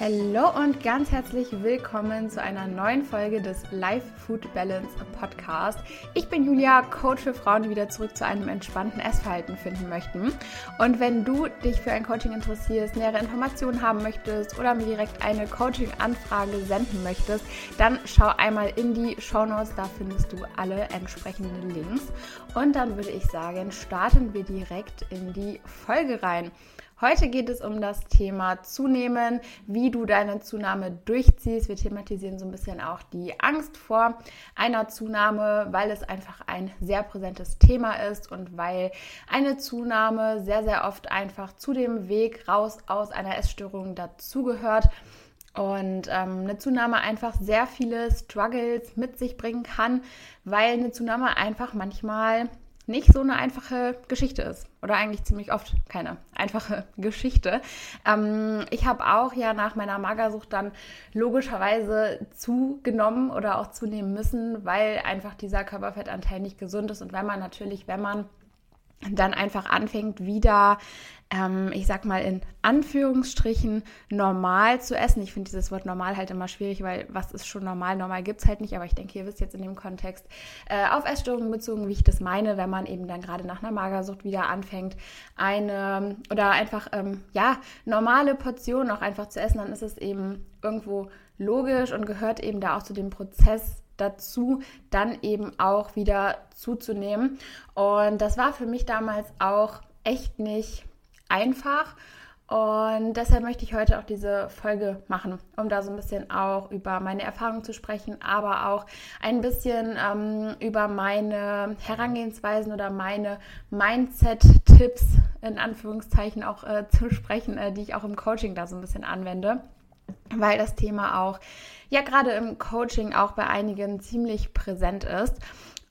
Hallo und ganz herzlich willkommen zu einer neuen Folge des Life Food Balance Podcast. Ich bin Julia, Coach für Frauen, die wieder zurück zu einem entspannten Essverhalten finden möchten. Und wenn du dich für ein Coaching interessierst, nähere Informationen haben möchtest oder mir direkt eine Coaching-Anfrage senden möchtest, dann schau einmal in die Show Notes, da findest du alle entsprechenden Links. Und dann würde ich sagen, starten wir direkt in die Folge rein. Heute geht es um das Thema Zunehmen, wie du deine Zunahme durchziehst. Wir thematisieren so ein bisschen auch die Angst vor einer Zunahme, weil es einfach ein sehr präsentes Thema ist und weil eine Zunahme sehr, sehr oft einfach zu dem Weg raus aus einer Essstörung dazugehört und ähm, eine Zunahme einfach sehr viele Struggles mit sich bringen kann, weil eine Zunahme einfach manchmal nicht so eine einfache Geschichte ist. Oder eigentlich ziemlich oft keine einfache Geschichte. Ähm, ich habe auch ja nach meiner Magersucht dann logischerweise zugenommen oder auch zunehmen müssen, weil einfach dieser Körperfettanteil nicht gesund ist. Und wenn man natürlich, wenn man dann einfach anfängt, wieder, ähm, ich sag mal in Anführungsstrichen, normal zu essen. Ich finde dieses Wort normal halt immer schwierig, weil was ist schon normal? Normal gibt es halt nicht, aber ich denke, ihr wisst jetzt in dem Kontext äh, auf Essstörungen bezogen, wie ich das meine, wenn man eben dann gerade nach einer Magersucht wieder anfängt, eine oder einfach, ähm, ja, normale Portionen auch einfach zu essen, dann ist es eben irgendwo logisch und gehört eben da auch zu dem Prozess dazu, dann eben auch wieder zuzunehmen. Und das war für mich damals auch echt nicht einfach. Und deshalb möchte ich heute auch diese Folge machen, um da so ein bisschen auch über meine Erfahrungen zu sprechen, aber auch ein bisschen ähm, über meine Herangehensweisen oder meine Mindset-Tipps in Anführungszeichen auch äh, zu sprechen, äh, die ich auch im Coaching da so ein bisschen anwende, weil das Thema auch ja gerade im Coaching auch bei einigen ziemlich präsent ist.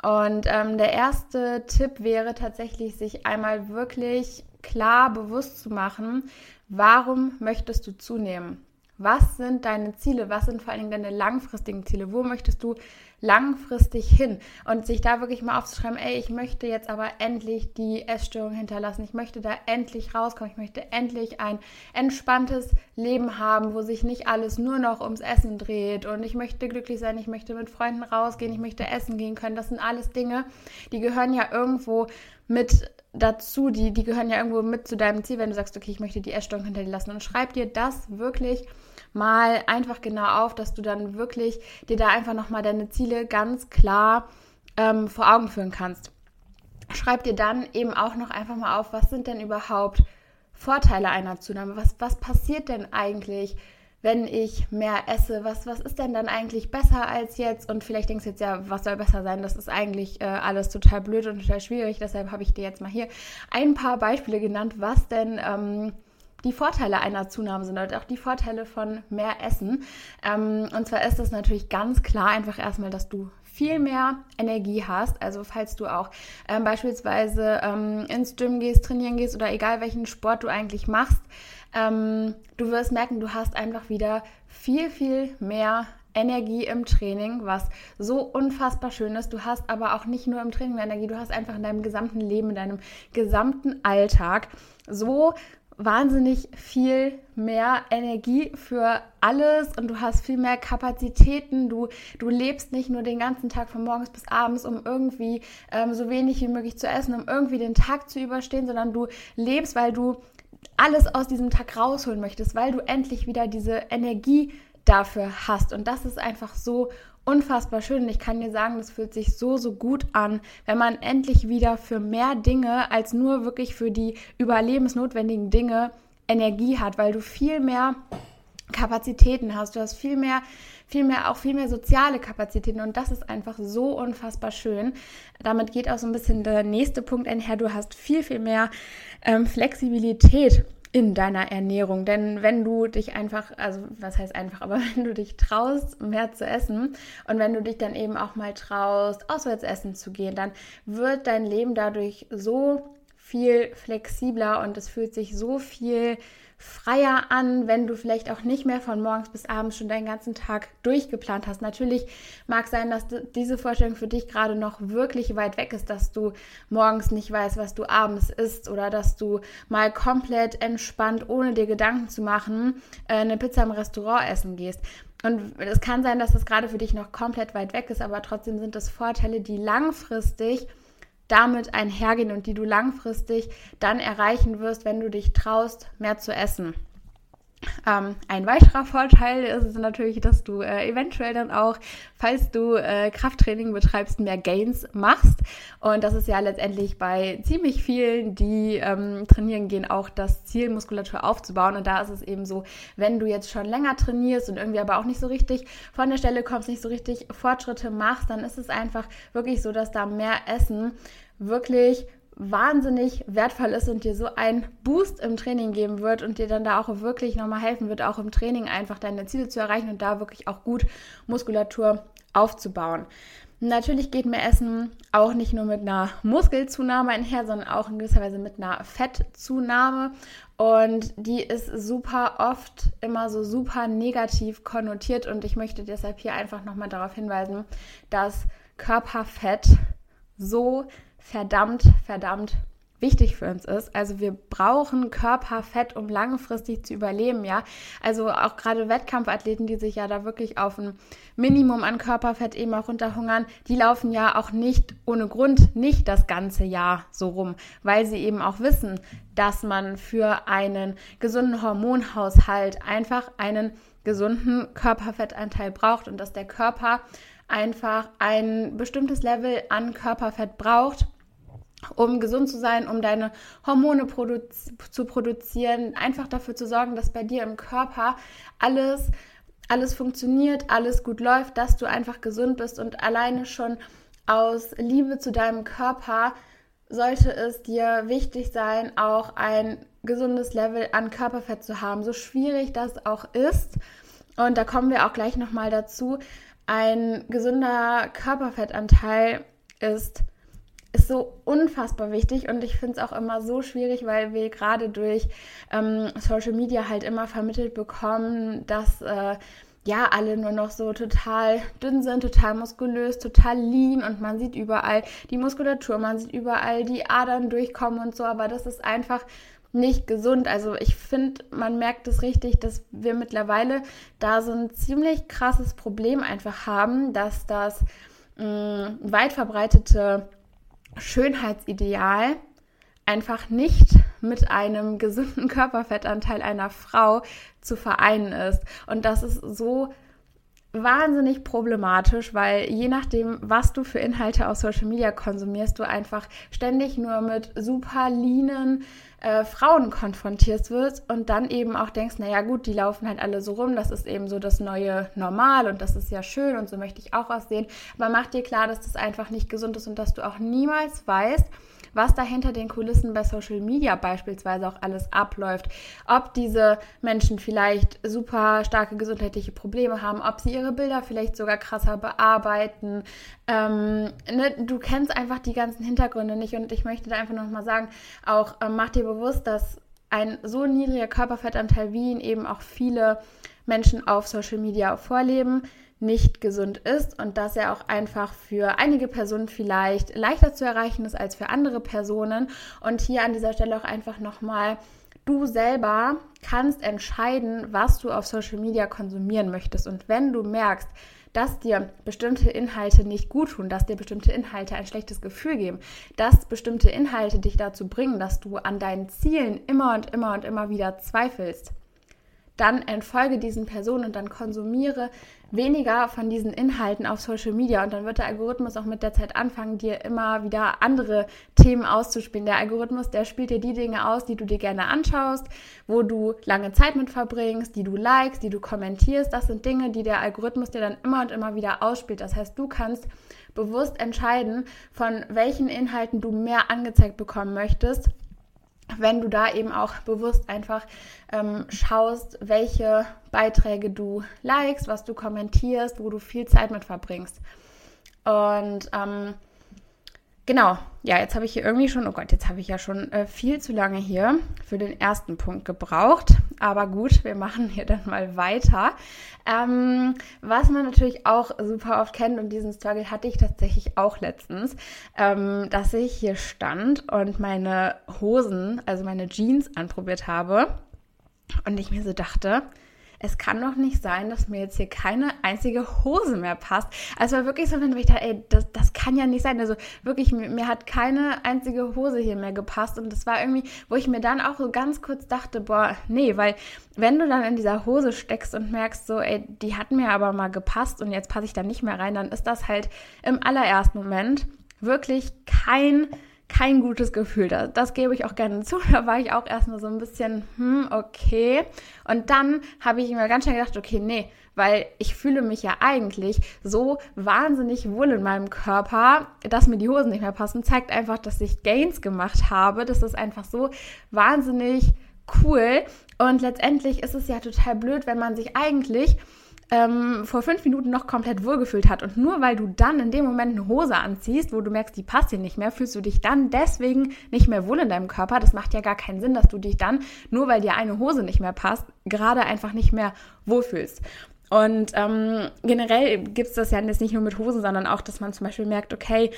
Und ähm, der erste Tipp wäre tatsächlich, sich einmal wirklich klar bewusst zu machen, warum möchtest du zunehmen? Was sind deine Ziele? Was sind vor allen Dingen deine langfristigen Ziele? Wo möchtest du langfristig hin? Und sich da wirklich mal aufzuschreiben, ey, ich möchte jetzt aber endlich die Essstörung hinterlassen. Ich möchte da endlich rauskommen. Ich möchte endlich ein entspanntes Leben haben, wo sich nicht alles nur noch ums Essen dreht. Und ich möchte glücklich sein. Ich möchte mit Freunden rausgehen. Ich möchte essen gehen können. Das sind alles Dinge, die gehören ja irgendwo mit dazu, die, die gehören ja irgendwo mit zu deinem Ziel, wenn du sagst, okay, ich möchte die Essstörung hinter dir lassen. Und schreib dir das wirklich mal einfach genau auf, dass du dann wirklich dir da einfach nochmal deine Ziele ganz klar ähm, vor Augen führen kannst. Schreib dir dann eben auch noch einfach mal auf, was sind denn überhaupt Vorteile einer Zunahme? Was, was passiert denn eigentlich, wenn ich mehr esse? Was, was ist denn dann eigentlich besser als jetzt? Und vielleicht denkst du jetzt, ja, was soll besser sein? Das ist eigentlich äh, alles total blöd und total schwierig. Deshalb habe ich dir jetzt mal hier ein paar Beispiele genannt, was denn ähm, die Vorteile einer Zunahme sind oder auch die Vorteile von mehr Essen. Ähm, und zwar ist das natürlich ganz klar einfach erstmal, dass du viel mehr Energie hast. Also falls du auch ähm, beispielsweise ähm, ins Gym gehst, trainieren gehst oder egal welchen Sport du eigentlich machst, ähm, du wirst merken, du hast einfach wieder viel, viel mehr Energie im Training, was so unfassbar schön ist. Du hast aber auch nicht nur im Training mehr Energie, du hast einfach in deinem gesamten Leben, in deinem gesamten Alltag so wahnsinnig viel mehr Energie für alles und du hast viel mehr Kapazitäten. Du, du lebst nicht nur den ganzen Tag von morgens bis abends, um irgendwie ähm, so wenig wie möglich zu essen, um irgendwie den Tag zu überstehen, sondern du lebst, weil du alles aus diesem Tag rausholen möchtest, weil du endlich wieder diese Energie dafür hast. Und das ist einfach so unfassbar schön. Und ich kann dir sagen, das fühlt sich so, so gut an, wenn man endlich wieder für mehr Dinge als nur wirklich für die überlebensnotwendigen Dinge Energie hat, weil du viel mehr Kapazitäten hast. Du hast viel mehr, viel mehr, auch viel mehr soziale Kapazitäten und das ist einfach so unfassbar schön. Damit geht auch so ein bisschen der nächste Punkt einher. Du hast viel, viel mehr ähm, Flexibilität in deiner Ernährung. Denn wenn du dich einfach, also was heißt einfach, aber wenn du dich traust, mehr zu essen und wenn du dich dann eben auch mal traust, auswärts essen zu gehen, dann wird dein Leben dadurch so viel flexibler und es fühlt sich so viel freier an, wenn du vielleicht auch nicht mehr von morgens bis abends schon deinen ganzen Tag durchgeplant hast. Natürlich mag sein, dass diese Vorstellung für dich gerade noch wirklich weit weg ist, dass du morgens nicht weißt, was du abends isst oder dass du mal komplett entspannt, ohne dir Gedanken zu machen, äh, eine Pizza im Restaurant essen gehst. Und es kann sein, dass das gerade für dich noch komplett weit weg ist, aber trotzdem sind das Vorteile, die langfristig damit einhergehen und die du langfristig dann erreichen wirst, wenn du dich traust, mehr zu essen. Ähm, ein weiterer Vorteil ist natürlich, dass du äh, eventuell dann auch, falls du äh, Krafttraining betreibst, mehr Gains machst. Und das ist ja letztendlich bei ziemlich vielen, die ähm, trainieren gehen, auch das Ziel, Muskulatur aufzubauen. Und da ist es eben so, wenn du jetzt schon länger trainierst und irgendwie aber auch nicht so richtig von der Stelle kommst, nicht so richtig Fortschritte machst, dann ist es einfach wirklich so, dass da mehr Essen wirklich wahnsinnig wertvoll ist und dir so einen Boost im Training geben wird und dir dann da auch wirklich nochmal helfen wird, auch im Training einfach deine Ziele zu erreichen und da wirklich auch gut Muskulatur aufzubauen. Natürlich geht mehr Essen auch nicht nur mit einer Muskelzunahme einher, sondern auch in gewisser Weise mit einer Fettzunahme. Und die ist super oft immer so super negativ konnotiert. Und ich möchte deshalb hier einfach nochmal darauf hinweisen, dass Körperfett so verdammt, verdammt wichtig für uns ist. Also wir brauchen Körperfett, um langfristig zu überleben, ja. Also auch gerade Wettkampfathleten, die sich ja da wirklich auf ein Minimum an Körperfett eben auch runterhungern, die laufen ja auch nicht ohne Grund nicht das ganze Jahr so rum, weil sie eben auch wissen, dass man für einen gesunden Hormonhaushalt einfach einen gesunden Körperfettanteil braucht und dass der Körper einfach ein bestimmtes Level an Körperfett braucht, um gesund zu sein, um deine Hormone produ zu produzieren, einfach dafür zu sorgen, dass bei dir im Körper alles alles funktioniert, alles gut läuft, dass du einfach gesund bist und alleine schon aus Liebe zu deinem Körper sollte es dir wichtig sein, auch ein gesundes Level an Körperfett zu haben, so schwierig das auch ist. Und da kommen wir auch gleich nochmal dazu. Ein gesunder Körperfettanteil ist ist so unfassbar wichtig und ich finde es auch immer so schwierig, weil wir gerade durch ähm, Social Media halt immer vermittelt bekommen, dass äh, ja alle nur noch so total dünn sind, total muskulös, total lean und man sieht überall die Muskulatur, man sieht überall die Adern durchkommen und so, aber das ist einfach nicht gesund. Also ich finde, man merkt es richtig, dass wir mittlerweile da so ein ziemlich krasses Problem einfach haben, dass das mh, mm, weit verbreitete Schönheitsideal einfach nicht mit einem gesunden Körperfettanteil einer Frau zu vereinen ist. Und das ist so wahnsinnig problematisch, weil je nachdem, was du für Inhalte auf Social Media konsumierst, du einfach ständig nur mit super leanen äh, Frauen konfrontiert wirst und dann eben auch denkst, naja gut, die laufen halt alle so rum, das ist eben so das neue Normal und das ist ja schön und so möchte ich auch aussehen. Aber mach dir klar, dass das einfach nicht gesund ist und dass du auch niemals weißt, was da hinter den Kulissen bei Social Media beispielsweise auch alles abläuft. Ob diese Menschen vielleicht super starke gesundheitliche Probleme haben, ob sie ihre Bilder vielleicht sogar krasser bearbeiten. Ähm, ne, du kennst einfach die ganzen Hintergründe nicht und ich möchte da einfach nochmal sagen, auch äh, mach dir bewusst, dass ein so niedriger Körperfettanteil, wie ihn eben auch viele Menschen auf Social Media vorleben, nicht gesund ist und dass er auch einfach für einige Personen vielleicht leichter zu erreichen ist als für andere Personen. Und hier an dieser Stelle auch einfach nochmal, du selber kannst entscheiden, was du auf Social Media konsumieren möchtest. Und wenn du merkst, dass dir bestimmte Inhalte nicht gut tun, dass dir bestimmte Inhalte ein schlechtes Gefühl geben, dass bestimmte Inhalte dich dazu bringen, dass du an deinen Zielen immer und immer und immer wieder zweifelst, dann entfolge diesen Personen und dann konsumiere weniger von diesen Inhalten auf Social Media und dann wird der Algorithmus auch mit der Zeit anfangen, dir immer wieder andere Themen auszuspielen. Der Algorithmus, der spielt dir die Dinge aus, die du dir gerne anschaust, wo du lange Zeit mit verbringst, die du likest, die du kommentierst. Das sind Dinge, die der Algorithmus dir dann immer und immer wieder ausspielt. Das heißt, du kannst bewusst entscheiden, von welchen Inhalten du mehr angezeigt bekommen möchtest wenn du da eben auch bewusst einfach ähm, schaust, welche Beiträge du likest, was du kommentierst, wo du viel Zeit mit verbringst. Und ähm, Genau, ja, jetzt habe ich hier irgendwie schon, oh Gott, jetzt habe ich ja schon äh, viel zu lange hier für den ersten Punkt gebraucht. Aber gut, wir machen hier dann mal weiter. Ähm, was man natürlich auch super oft kennt und diesen Struggle hatte ich tatsächlich auch letztens, ähm, dass ich hier stand und meine Hosen, also meine Jeans anprobiert habe und ich mir so dachte, es kann doch nicht sein, dass mir jetzt hier keine einzige Hose mehr passt. Also war wirklich so, wenn ich dachte, ey, das, das kann ja nicht sein. Also wirklich, mir, mir, hat keine einzige Hose hier mehr gepasst. Und das war irgendwie, wo ich mir dann auch so ganz kurz dachte, boah, nee, weil wenn du dann in dieser Hose steckst und merkst, so, ey, die hat mir aber mal gepasst und jetzt passe ich da nicht mehr rein, dann ist das halt im allerersten Moment wirklich kein kein gutes Gefühl. Das, das gebe ich auch gerne zu. Da war ich auch erstmal so ein bisschen, hm, okay. Und dann habe ich mir ganz schnell gedacht, okay, nee, weil ich fühle mich ja eigentlich so wahnsinnig wohl in meinem Körper, dass mir die Hosen nicht mehr passen, zeigt einfach, dass ich Gains gemacht habe. Das ist einfach so wahnsinnig cool. Und letztendlich ist es ja total blöd, wenn man sich eigentlich ähm, vor fünf Minuten noch komplett wohlgefühlt hat. Und nur weil du dann in dem Moment eine Hose anziehst, wo du merkst, die passt dir nicht mehr, fühlst du dich dann deswegen nicht mehr wohl in deinem Körper. Das macht ja gar keinen Sinn, dass du dich dann, nur weil dir eine Hose nicht mehr passt, gerade einfach nicht mehr wohlfühlst. Und ähm, generell gibt es das ja jetzt nicht nur mit Hosen, sondern auch, dass man zum Beispiel merkt, okay,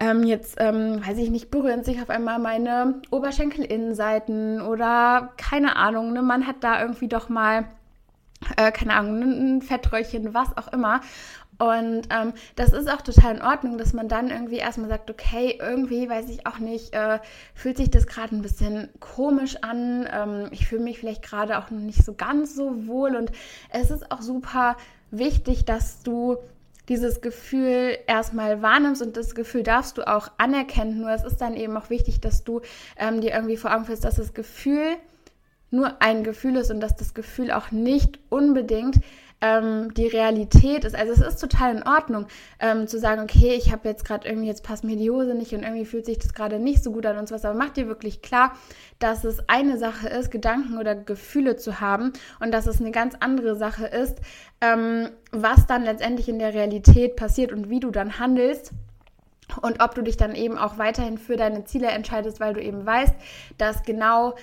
ähm, jetzt, ähm, weiß ich nicht, berühren sich auf einmal meine Oberschenkelinnenseiten oder keine Ahnung, ne, man hat da irgendwie doch mal äh, keine Ahnung, ein Fettröllchen, was auch immer. Und ähm, das ist auch total in Ordnung, dass man dann irgendwie erstmal sagt, okay, irgendwie weiß ich auch nicht, äh, fühlt sich das gerade ein bisschen komisch an. Ähm, ich fühle mich vielleicht gerade auch noch nicht so ganz so wohl. Und es ist auch super wichtig, dass du dieses Gefühl erstmal wahrnimmst und das Gefühl darfst du auch anerkennen. Nur es ist dann eben auch wichtig, dass du ähm, dir irgendwie vor Augen führst, dass das Gefühl nur ein Gefühl ist und dass das Gefühl auch nicht unbedingt ähm, die Realität ist. Also es ist total in Ordnung ähm, zu sagen, okay, ich habe jetzt gerade irgendwie, jetzt passt mir die Hose nicht und irgendwie fühlt sich das gerade nicht so gut an und so was. Aber mach dir wirklich klar, dass es eine Sache ist, Gedanken oder Gefühle zu haben und dass es eine ganz andere Sache ist, ähm, was dann letztendlich in der Realität passiert und wie du dann handelst. Und ob du dich dann eben auch weiterhin für deine Ziele entscheidest, weil du eben weißt, dass genau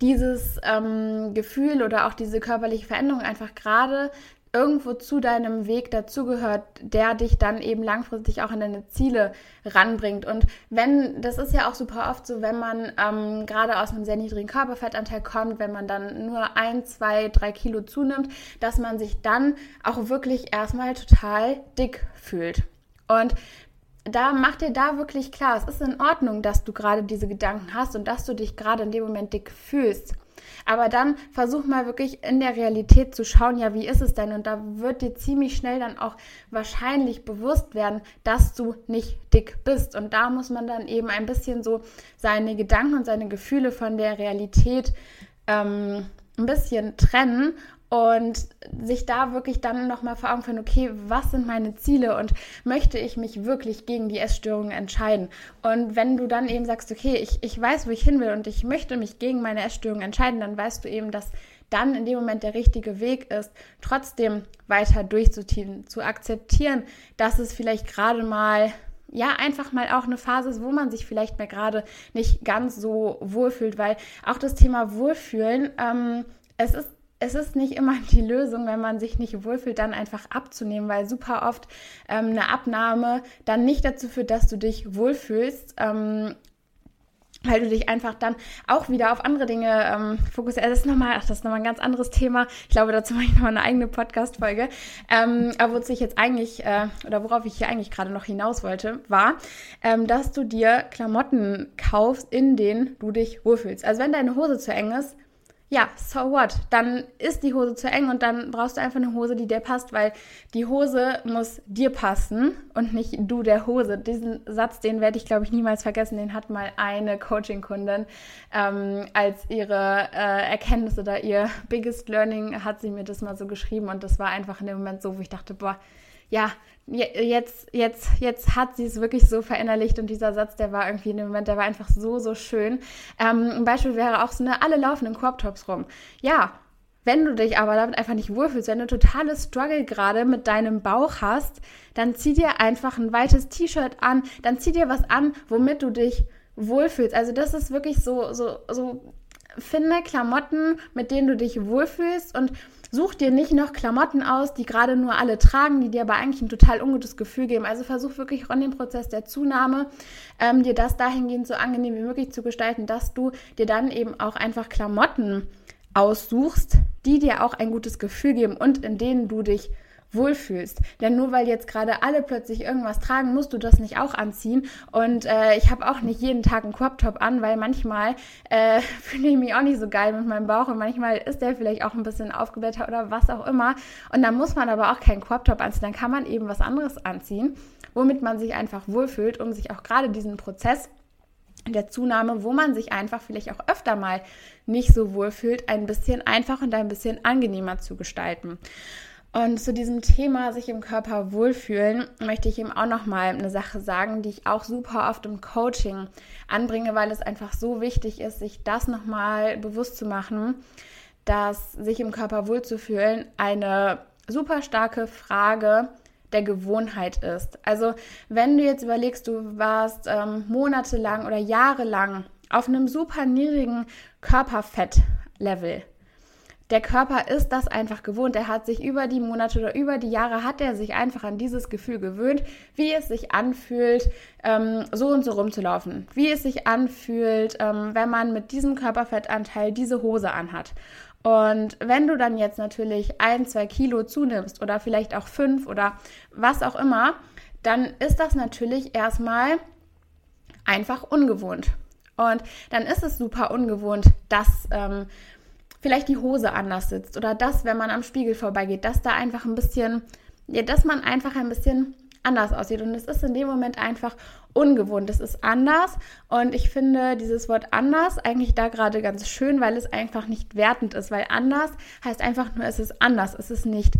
dieses ähm, Gefühl oder auch diese körperliche Veränderung einfach gerade irgendwo zu deinem Weg dazugehört, der dich dann eben langfristig auch an deine Ziele ranbringt. Und wenn, das ist ja auch super oft so, wenn man ähm, gerade aus einem sehr niedrigen Körperfettanteil kommt, wenn man dann nur ein, zwei, drei Kilo zunimmt, dass man sich dann auch wirklich erstmal total dick fühlt. Und da mach dir da wirklich klar, es ist in Ordnung, dass du gerade diese Gedanken hast und dass du dich gerade in dem Moment dick fühlst. Aber dann versuch mal wirklich in der Realität zu schauen, ja, wie ist es denn? Und da wird dir ziemlich schnell dann auch wahrscheinlich bewusst werden, dass du nicht dick bist. Und da muss man dann eben ein bisschen so seine Gedanken und seine Gefühle von der Realität ähm, ein bisschen trennen und sich da wirklich dann nochmal vor Augen führen, okay, was sind meine Ziele und möchte ich mich wirklich gegen die Essstörungen entscheiden? Und wenn du dann eben sagst, okay, ich, ich weiß, wo ich hin will und ich möchte mich gegen meine Essstörungen entscheiden, dann weißt du eben, dass dann in dem Moment der richtige Weg ist, trotzdem weiter durchzuziehen, zu akzeptieren, dass es vielleicht gerade mal ja, einfach mal auch eine Phase ist, wo man sich vielleicht mehr gerade nicht ganz so wohlfühlt, weil auch das Thema Wohlfühlen, ähm, es ist es ist nicht immer die Lösung, wenn man sich nicht wohlfühlt, dann einfach abzunehmen, weil super oft ähm, eine Abnahme dann nicht dazu führt, dass du dich wohlfühlst. Ähm, weil du dich einfach dann auch wieder auf andere Dinge ähm, fokussierst. Das ist nochmal, ach, das ist nochmal ein ganz anderes Thema. Ich glaube, dazu mache ich nochmal eine eigene Podcast-Folge. Ähm, aber wozu ich jetzt eigentlich, äh, oder worauf ich hier eigentlich gerade noch hinaus wollte, war, ähm, dass du dir Klamotten kaufst, in denen du dich wohlfühlst. Also wenn deine Hose zu eng ist, ja, so what? Dann ist die Hose zu eng und dann brauchst du einfach eine Hose, die dir passt, weil die Hose muss dir passen und nicht du der Hose. Diesen Satz, den werde ich, glaube ich, niemals vergessen. Den hat mal eine Coaching-Kundin ähm, als ihre äh, Erkenntnis oder ihr Biggest Learning hat sie mir das mal so geschrieben und das war einfach in dem Moment so, wo ich dachte, boah, ja, jetzt, jetzt, jetzt hat sie es wirklich so verinnerlicht und dieser Satz, der war irgendwie in dem Moment, der war einfach so, so schön. Ähm, ein Beispiel wäre auch so, ne, alle laufen in Crop Tops rum. Ja, Wenn du dich aber damit einfach nicht wohlfühlst, wenn du totales Struggle gerade mit deinem Bauch hast, dann zieh dir einfach ein weites T-Shirt an, dann zieh dir was an, womit du dich wohlfühlst. Also das ist wirklich so, so, so, finde Klamotten, mit denen du dich wohlfühlst und such dir nicht noch Klamotten aus, die gerade nur alle tragen, die dir aber eigentlich ein total ungutes Gefühl geben. Also versuch wirklich von dem Prozess der Zunahme, ähm, dir das dahingehend so angenehm wie möglich zu gestalten, dass du dir dann eben auch einfach Klamotten aussuchst, die dir auch ein gutes Gefühl geben und in denen du dich wohlfühlst. Denn nur weil jetzt gerade alle plötzlich irgendwas tragen, musst du das nicht auch anziehen. Und äh, ich habe auch nicht jeden Tag einen Crop-Top an, weil manchmal äh, fühle ich mich auch nicht so geil mit meinem Bauch und manchmal ist der vielleicht auch ein bisschen aufgeblättert oder was auch immer. Und dann muss man aber auch keinen Crop-Top anziehen, dann kann man eben was anderes anziehen, womit man sich einfach wohlfühlt, um sich auch gerade diesen Prozess der Zunahme, wo man sich einfach vielleicht auch öfter mal nicht so wohl fühlt, ein bisschen einfach und ein bisschen angenehmer zu gestalten. Und zu diesem Thema sich im Körper wohlfühlen möchte ich ihm auch noch mal eine Sache sagen, die ich auch super oft im Coaching anbringe, weil es einfach so wichtig ist, sich das noch mal bewusst zu machen, dass sich im Körper wohlzufühlen eine super starke Frage der Gewohnheit ist. Also wenn du jetzt überlegst, du warst ähm, monatelang oder jahrelang auf einem super niedrigen Körperfettlevel, der Körper ist das einfach gewohnt. Er hat sich über die Monate oder über die Jahre hat er sich einfach an dieses Gefühl gewöhnt, wie es sich anfühlt, ähm, so und so rumzulaufen. Wie es sich anfühlt, ähm, wenn man mit diesem Körperfettanteil diese Hose anhat. Und wenn du dann jetzt natürlich ein, zwei Kilo zunimmst oder vielleicht auch fünf oder was auch immer, dann ist das natürlich erstmal einfach ungewohnt. Und dann ist es super ungewohnt, dass ähm, vielleicht die Hose anders sitzt oder das, wenn man am Spiegel vorbeigeht, dass da einfach ein bisschen, ja, dass man einfach ein bisschen anders aussieht. Und es ist in dem Moment einfach ungewohnt. Es ist anders. Und ich finde dieses Wort anders eigentlich da gerade ganz schön, weil es einfach nicht wertend ist. Weil anders heißt einfach nur, es ist anders. Es ist nicht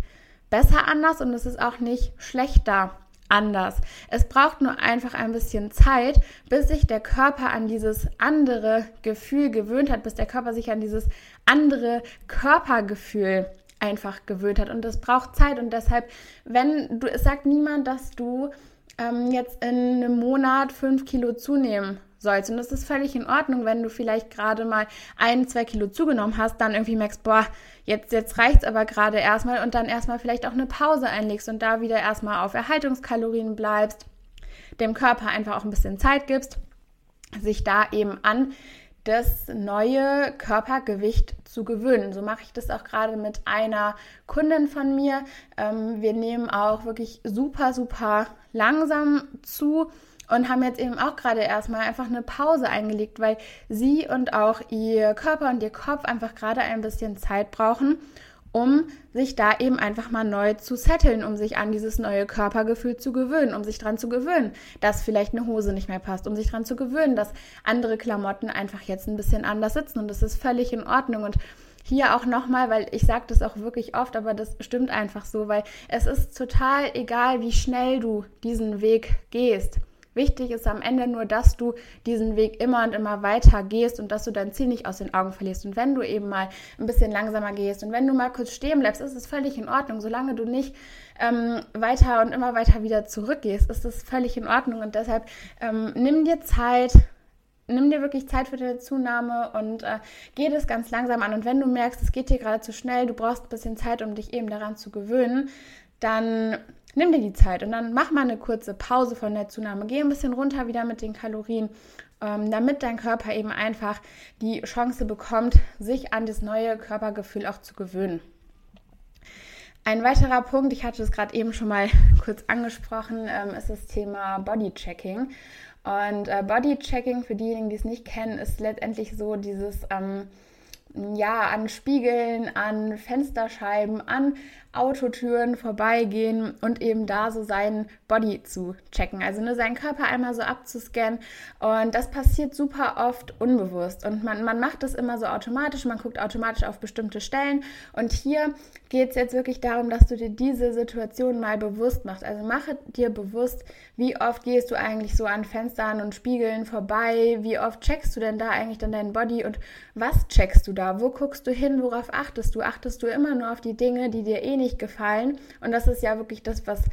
besser anders und es ist auch nicht schlechter anders. Es braucht nur einfach ein bisschen Zeit, bis sich der Körper an dieses andere Gefühl gewöhnt hat, bis der Körper sich an dieses andere Körpergefühl einfach gewöhnt hat. Und das braucht Zeit. Und deshalb, wenn du, es sagt niemand, dass du ähm, jetzt in einem Monat fünf Kilo zunehmen sollst. Und das ist völlig in Ordnung, wenn du vielleicht gerade mal ein, zwei Kilo zugenommen hast, dann irgendwie merkst, boah, jetzt, jetzt reicht's aber gerade erstmal und dann erstmal vielleicht auch eine Pause einlegst und da wieder erstmal auf Erhaltungskalorien bleibst, dem Körper einfach auch ein bisschen Zeit gibst, sich da eben an das neue Körpergewicht zu gewöhnen. So mache ich das auch gerade mit einer Kundin von mir. Ähm, wir nehmen auch wirklich super, super langsam zu und haben jetzt eben auch gerade erstmal einfach eine Pause eingelegt, weil sie und auch ihr Körper und ihr Kopf einfach gerade ein bisschen Zeit brauchen, um sich da eben einfach mal neu zu setteln, um sich an dieses neue Körpergefühl zu gewöhnen, um sich dran zu gewöhnen, dass vielleicht eine Hose nicht mehr passt, um sich dran zu gewöhnen, dass andere Klamotten einfach jetzt ein bisschen anders sitzen und das ist völlig in Ordnung und hier auch nochmal, weil ich sage das auch wirklich oft, aber das stimmt einfach so, weil es ist total egal, wie schnell du diesen Weg gehst. Wichtig ist am Ende nur, dass du diesen Weg immer und immer weiter gehst und dass du dein Ziel nicht aus den Augen verlierst. Und wenn du eben mal ein bisschen langsamer gehst und wenn du mal kurz stehen bleibst, ist es völlig in Ordnung. Solange du nicht ähm, weiter und immer weiter wieder zurückgehst, ist es völlig in Ordnung. Und deshalb ähm, nimm dir Zeit, nimm dir wirklich Zeit für deine Zunahme und äh, geh das ganz langsam an. Und wenn du merkst, es geht dir gerade zu schnell, du brauchst ein bisschen Zeit, um dich eben daran zu gewöhnen, dann nimm dir die Zeit und dann mach mal eine kurze Pause von der Zunahme. Geh ein bisschen runter wieder mit den Kalorien, ähm, damit dein Körper eben einfach die Chance bekommt, sich an das neue Körpergefühl auch zu gewöhnen. Ein weiterer Punkt, ich hatte es gerade eben schon mal kurz angesprochen, ähm, ist das Thema Bodychecking. Und äh, Bodychecking, für diejenigen, die es nicht kennen, ist letztendlich so dieses ähm, ja, an Spiegeln, an Fensterscheiben, an Autotüren vorbeigehen und eben da so seinen Body zu checken. Also nur seinen Körper einmal so abzuscannen. Und das passiert super oft unbewusst. Und man, man macht das immer so automatisch, man guckt automatisch auf bestimmte Stellen. Und hier geht es jetzt wirklich darum, dass du dir diese Situation mal bewusst machst. Also mache dir bewusst, wie oft gehst du eigentlich so an Fenstern und Spiegeln vorbei? Wie oft checkst du denn da eigentlich dann deinen Body und was checkst du da? Wo guckst du hin? Worauf achtest du? Achtest du immer nur auf die Dinge, die dir eh nicht gefallen? Und das ist ja wirklich das, was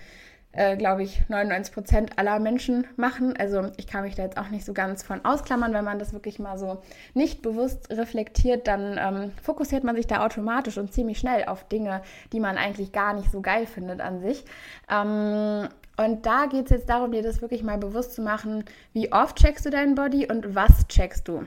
äh, glaube ich, 99 Prozent aller Menschen machen. Also ich kann mich da jetzt auch nicht so ganz von ausklammern. Wenn man das wirklich mal so nicht bewusst reflektiert, dann ähm, fokussiert man sich da automatisch und ziemlich schnell auf Dinge, die man eigentlich gar nicht so geil findet an sich. Ähm, und da geht es jetzt darum, dir das wirklich mal bewusst zu machen, wie oft checkst du deinen Body und was checkst du.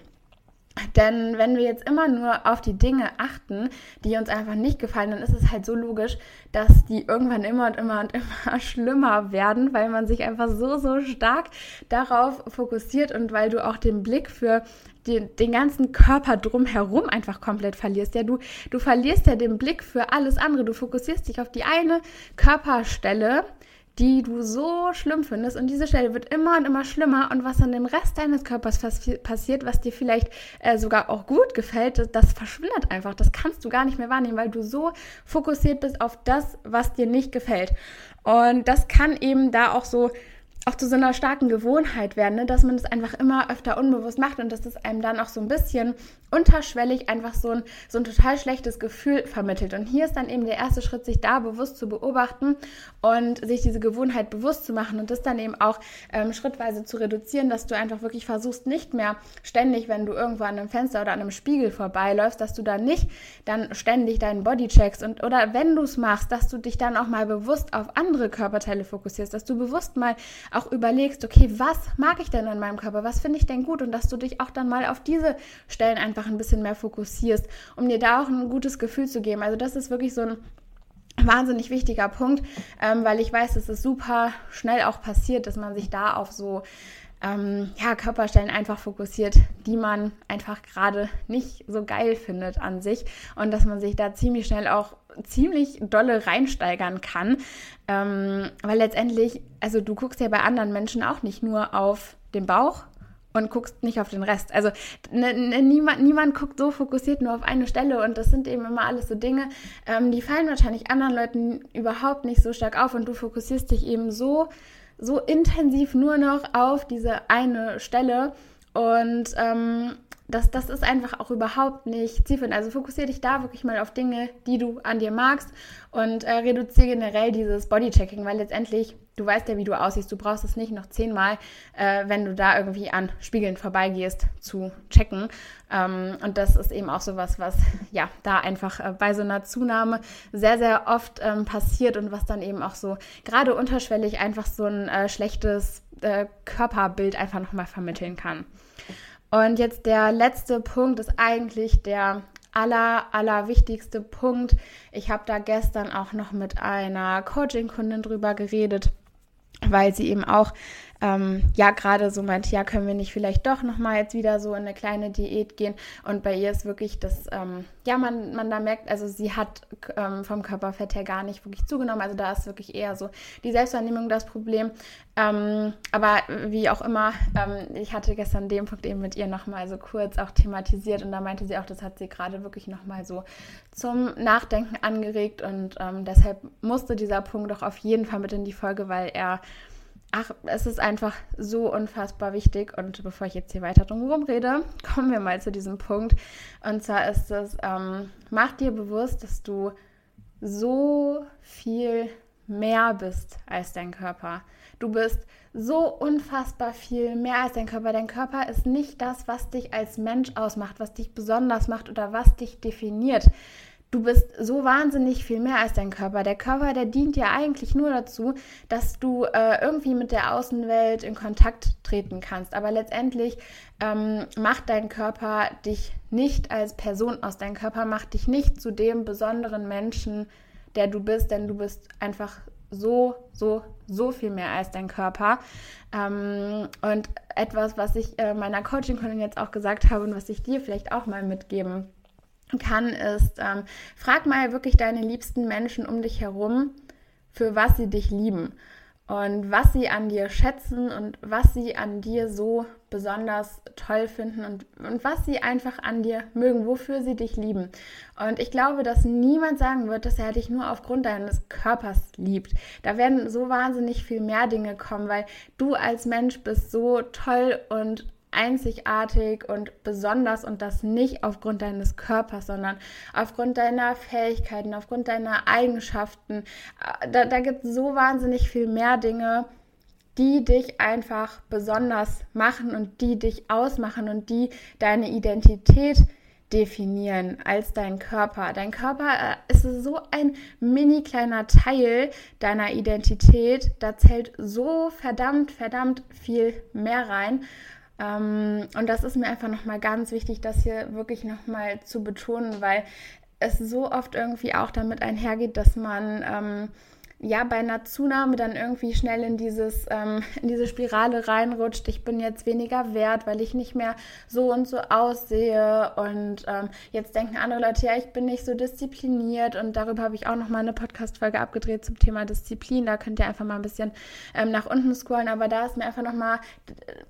Denn wenn wir jetzt immer nur auf die Dinge achten, die uns einfach nicht gefallen, dann ist es halt so logisch, dass die irgendwann immer und immer und immer schlimmer werden, weil man sich einfach so, so stark darauf fokussiert und weil du auch den Blick für den, den ganzen Körper drumherum einfach komplett verlierst. Ja, du, du verlierst ja den Blick für alles andere. Du fokussierst dich auf die eine Körperstelle die du so schlimm findest. Und diese Stelle wird immer und immer schlimmer. Und was an dem Rest deines Körpers passiert, was dir vielleicht äh, sogar auch gut gefällt, das, das verschwindet einfach. Das kannst du gar nicht mehr wahrnehmen, weil du so fokussiert bist auf das, was dir nicht gefällt. Und das kann eben da auch so auch zu so einer starken Gewohnheit werden, ne? dass man es einfach immer öfter unbewusst macht und dass es einem dann auch so ein bisschen unterschwellig einfach so ein, so ein total schlechtes Gefühl vermittelt. Und hier ist dann eben der erste Schritt, sich da bewusst zu beobachten und sich diese Gewohnheit bewusst zu machen und das dann eben auch ähm, schrittweise zu reduzieren, dass du einfach wirklich versuchst, nicht mehr ständig, wenn du irgendwo an einem Fenster oder an einem Spiegel vorbeiläufst, dass du dann nicht dann ständig deinen Body checkst und oder wenn du es machst, dass du dich dann auch mal bewusst auf andere Körperteile fokussierst, dass du bewusst mal auch überlegst, okay, was mag ich denn an meinem Körper, was finde ich denn gut und dass du dich auch dann mal auf diese Stellen einfach ein bisschen mehr fokussierst, um dir da auch ein gutes Gefühl zu geben. Also das ist wirklich so ein wahnsinnig wichtiger Punkt, ähm, weil ich weiß, dass es super schnell auch passiert, dass man sich da auf so ähm, ja, Körperstellen einfach fokussiert, die man einfach gerade nicht so geil findet an sich und dass man sich da ziemlich schnell auch ziemlich dolle reinsteigern kann, ähm, weil letztendlich, also du guckst ja bei anderen Menschen auch nicht nur auf den Bauch und guckst nicht auf den Rest. Also ne, ne, niemand, niemand guckt so fokussiert nur auf eine Stelle und das sind eben immer alles so Dinge, ähm, die fallen wahrscheinlich anderen Leuten überhaupt nicht so stark auf und du fokussierst dich eben so so intensiv nur noch auf diese eine Stelle. Und ähm, das, das ist einfach auch überhaupt nicht zielführend. Also fokussiere dich da wirklich mal auf Dinge, die du an dir magst und äh, reduziere generell dieses Bodychecking, weil letztendlich, du weißt ja, wie du aussiehst. Du brauchst es nicht noch zehnmal, äh, wenn du da irgendwie an Spiegeln vorbeigehst, zu checken. Ähm, und das ist eben auch so was, was ja da einfach äh, bei so einer Zunahme sehr, sehr oft ähm, passiert und was dann eben auch so gerade unterschwellig einfach so ein äh, schlechtes äh, Körperbild einfach nochmal vermitteln kann. Und jetzt der letzte Punkt ist eigentlich der aller, aller wichtigste Punkt. Ich habe da gestern auch noch mit einer Coaching-Kundin drüber geredet, weil sie eben auch ähm, ja gerade so meint, ja, können wir nicht vielleicht doch nochmal jetzt wieder so in eine kleine Diät gehen. Und bei ihr ist wirklich das, ähm, ja, man, man da merkt, also sie hat ähm, vom Körperfett her gar nicht wirklich zugenommen. Also da ist wirklich eher so die Selbstwahrnehmung das Problem. Ähm, aber wie auch immer, ähm, ich hatte gestern den Punkt eben mit ihr nochmal so kurz auch thematisiert und da meinte sie auch, das hat sie gerade wirklich nochmal so zum Nachdenken angeregt und ähm, deshalb musste dieser Punkt doch auf jeden Fall mit in die Folge, weil er ach, es ist einfach so unfassbar wichtig. Und bevor ich jetzt hier weiter drum rede, kommen wir mal zu diesem Punkt. Und zwar ist es, ähm, mach dir bewusst, dass du so viel mehr bist als dein Körper. Du bist so unfassbar viel mehr als dein Körper. Dein Körper ist nicht das, was dich als Mensch ausmacht, was dich besonders macht oder was dich definiert. Du bist so wahnsinnig viel mehr als dein Körper. Der Körper, der dient ja eigentlich nur dazu, dass du äh, irgendwie mit der Außenwelt in Kontakt treten kannst. Aber letztendlich ähm, macht dein Körper dich nicht als Person aus. Dein Körper macht dich nicht zu dem besonderen Menschen, der du bist, denn du bist einfach so, so, so viel mehr als dein Körper. Ähm, und etwas, was ich äh, meiner Coaching-Kundin jetzt auch gesagt habe und was ich dir vielleicht auch mal mitgeben kann, ist, ähm, frag mal wirklich deine liebsten Menschen um dich herum, für was sie dich lieben und was sie an dir schätzen und was sie an dir so besonders toll finden und, und was sie einfach an dir mögen, wofür sie dich lieben. Und ich glaube, dass niemand sagen wird, dass er dich nur aufgrund deines Körpers liebt. Da werden so wahnsinnig viel mehr Dinge kommen, weil du als Mensch bist so toll und einzigartig und besonders und das nicht aufgrund deines Körpers, sondern aufgrund deiner Fähigkeiten, aufgrund deiner Eigenschaften. Äh, da, da gibt es so wahnsinnig viel mehr Dinge, die dich einfach besonders machen und die dich ausmachen und die deine Identität definieren als dein Körper. Dein Körper äh, ist so ein mini kleiner Teil deiner Identität. Da zählt so verdammt, verdammt viel mehr rein. Ähm, und das ist mir einfach nochmal ganz wichtig, das hier wirklich nochmal zu betonen, weil es so oft irgendwie auch damit einhergeht, dass man ähm, ja bei einer Zunahme dann irgendwie schnell in dieses ähm, in diese Spirale reinrutscht. Ich bin jetzt weniger wert, weil ich nicht mehr so und so aussehe und ähm, jetzt denken andere Leute, ja, ich bin nicht so diszipliniert und darüber habe ich auch noch mal eine Podcast Folge abgedreht zum Thema Disziplin. Da könnt ihr einfach mal ein bisschen ähm, nach unten scrollen, aber da ist mir einfach noch mal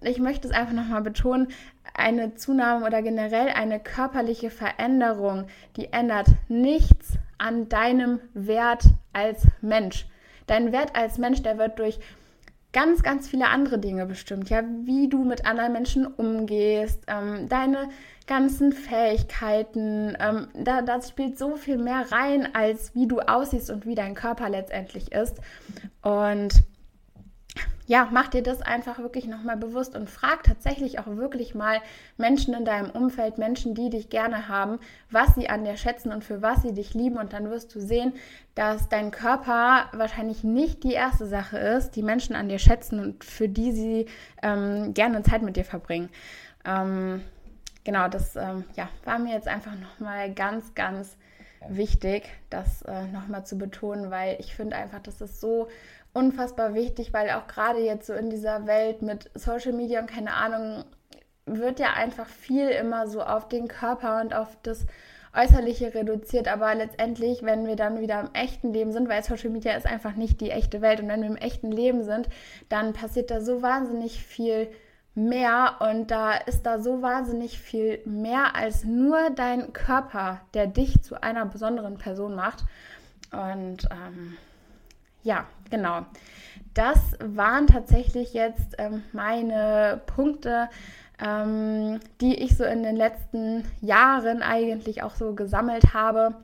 ich möchte es einfach noch mal betonen, eine Zunahme oder generell eine körperliche Veränderung, die ändert nichts an deinem Wert als Mensch. Dein Wert als Mensch, der wird durch ganz, ganz viele andere Dinge bestimmt. Ja, wie du mit anderen Menschen umgehst, ähm, deine ganzen Fähigkeiten. Ähm, da, das spielt so viel mehr rein, als wie du aussiehst und wie dein Körper letztendlich ist. Und ja, mach dir das einfach wirklich nochmal bewusst und frag tatsächlich auch wirklich mal Menschen in deinem Umfeld, Menschen, die dich gerne haben, was sie an dir schätzen und für was sie dich lieben. Und dann wirst du sehen, dass dein Körper wahrscheinlich nicht die erste Sache ist, die Menschen an dir schätzen und für die sie ähm, gerne Zeit mit dir verbringen. Ähm, genau, das ähm, ja, war mir jetzt einfach nochmal ganz, ganz wichtig, das äh, nochmal zu betonen, weil ich finde einfach, das ist so unfassbar wichtig, weil auch gerade jetzt so in dieser Welt mit Social Media und keine Ahnung, wird ja einfach viel immer so auf den Körper und auf das Äußerliche reduziert, aber letztendlich, wenn wir dann wieder im echten Leben sind, weil Social Media ist einfach nicht die echte Welt und wenn wir im echten Leben sind, dann passiert da so wahnsinnig viel mehr und da ist da so wahnsinnig viel mehr als nur dein Körper, der dich zu einer besonderen Person macht. Und ähm, ja, genau. Das waren tatsächlich jetzt ähm, meine Punkte, ähm, die ich so in den letzten Jahren eigentlich auch so gesammelt habe,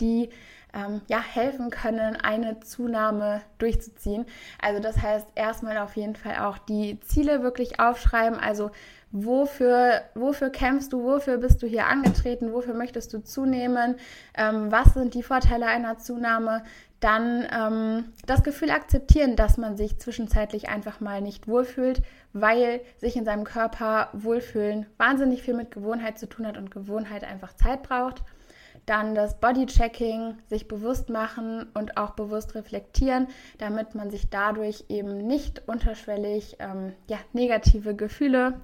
die ähm, ja, helfen können, eine Zunahme durchzuziehen. Also das heißt erstmal auf jeden Fall auch die Ziele wirklich aufschreiben. Also wofür, wofür kämpfst du, wofür bist du hier angetreten, wofür möchtest du zunehmen, ähm, was sind die Vorteile einer Zunahme, dann ähm, das Gefühl akzeptieren, dass man sich zwischenzeitlich einfach mal nicht wohlfühlt, weil sich in seinem Körper wohlfühlen wahnsinnig viel mit Gewohnheit zu tun hat und Gewohnheit einfach Zeit braucht. Dann das Bodychecking, sich bewusst machen und auch bewusst reflektieren, damit man sich dadurch eben nicht unterschwellig ähm, ja, negative Gefühle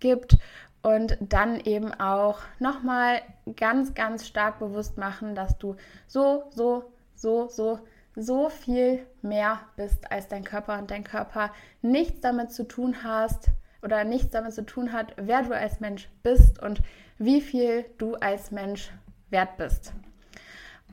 gibt und dann eben auch nochmal ganz, ganz stark bewusst machen, dass du so, so, so, so, so viel mehr bist als dein Körper und dein Körper nichts damit zu tun hast oder nichts damit zu tun hat, wer du als Mensch bist und wie viel du als Mensch wert bist.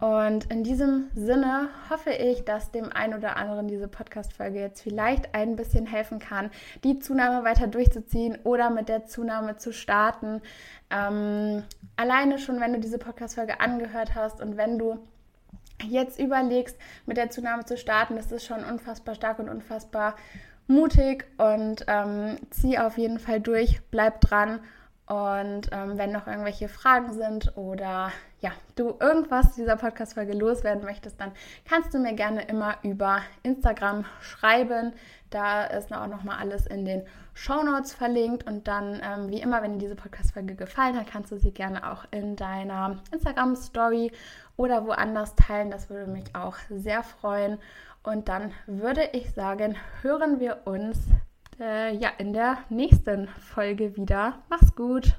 Und in diesem Sinne hoffe ich, dass dem einen oder anderen diese Podcast-Folge jetzt vielleicht ein bisschen helfen kann, die Zunahme weiter durchzuziehen oder mit der Zunahme zu starten. Ähm, alleine schon, wenn du diese Podcast-Folge angehört hast und wenn du jetzt überlegst, mit der Zunahme zu starten, das ist schon unfassbar stark und unfassbar mutig und ähm, zieh auf jeden Fall durch, bleib dran und ähm, wenn noch irgendwelche Fragen sind oder ja, du irgendwas dieser Podcast-Folge loswerden möchtest, dann kannst du mir gerne immer über Instagram schreiben. Da ist auch nochmal alles in den Show Notes verlinkt. Und dann, ähm, wie immer, wenn dir diese Podcast-Folge gefallen hat, kannst du sie gerne auch in deiner Instagram-Story oder woanders teilen. Das würde mich auch sehr freuen. Und dann würde ich sagen, hören wir uns äh, ja in der nächsten Folge wieder. Mach's gut!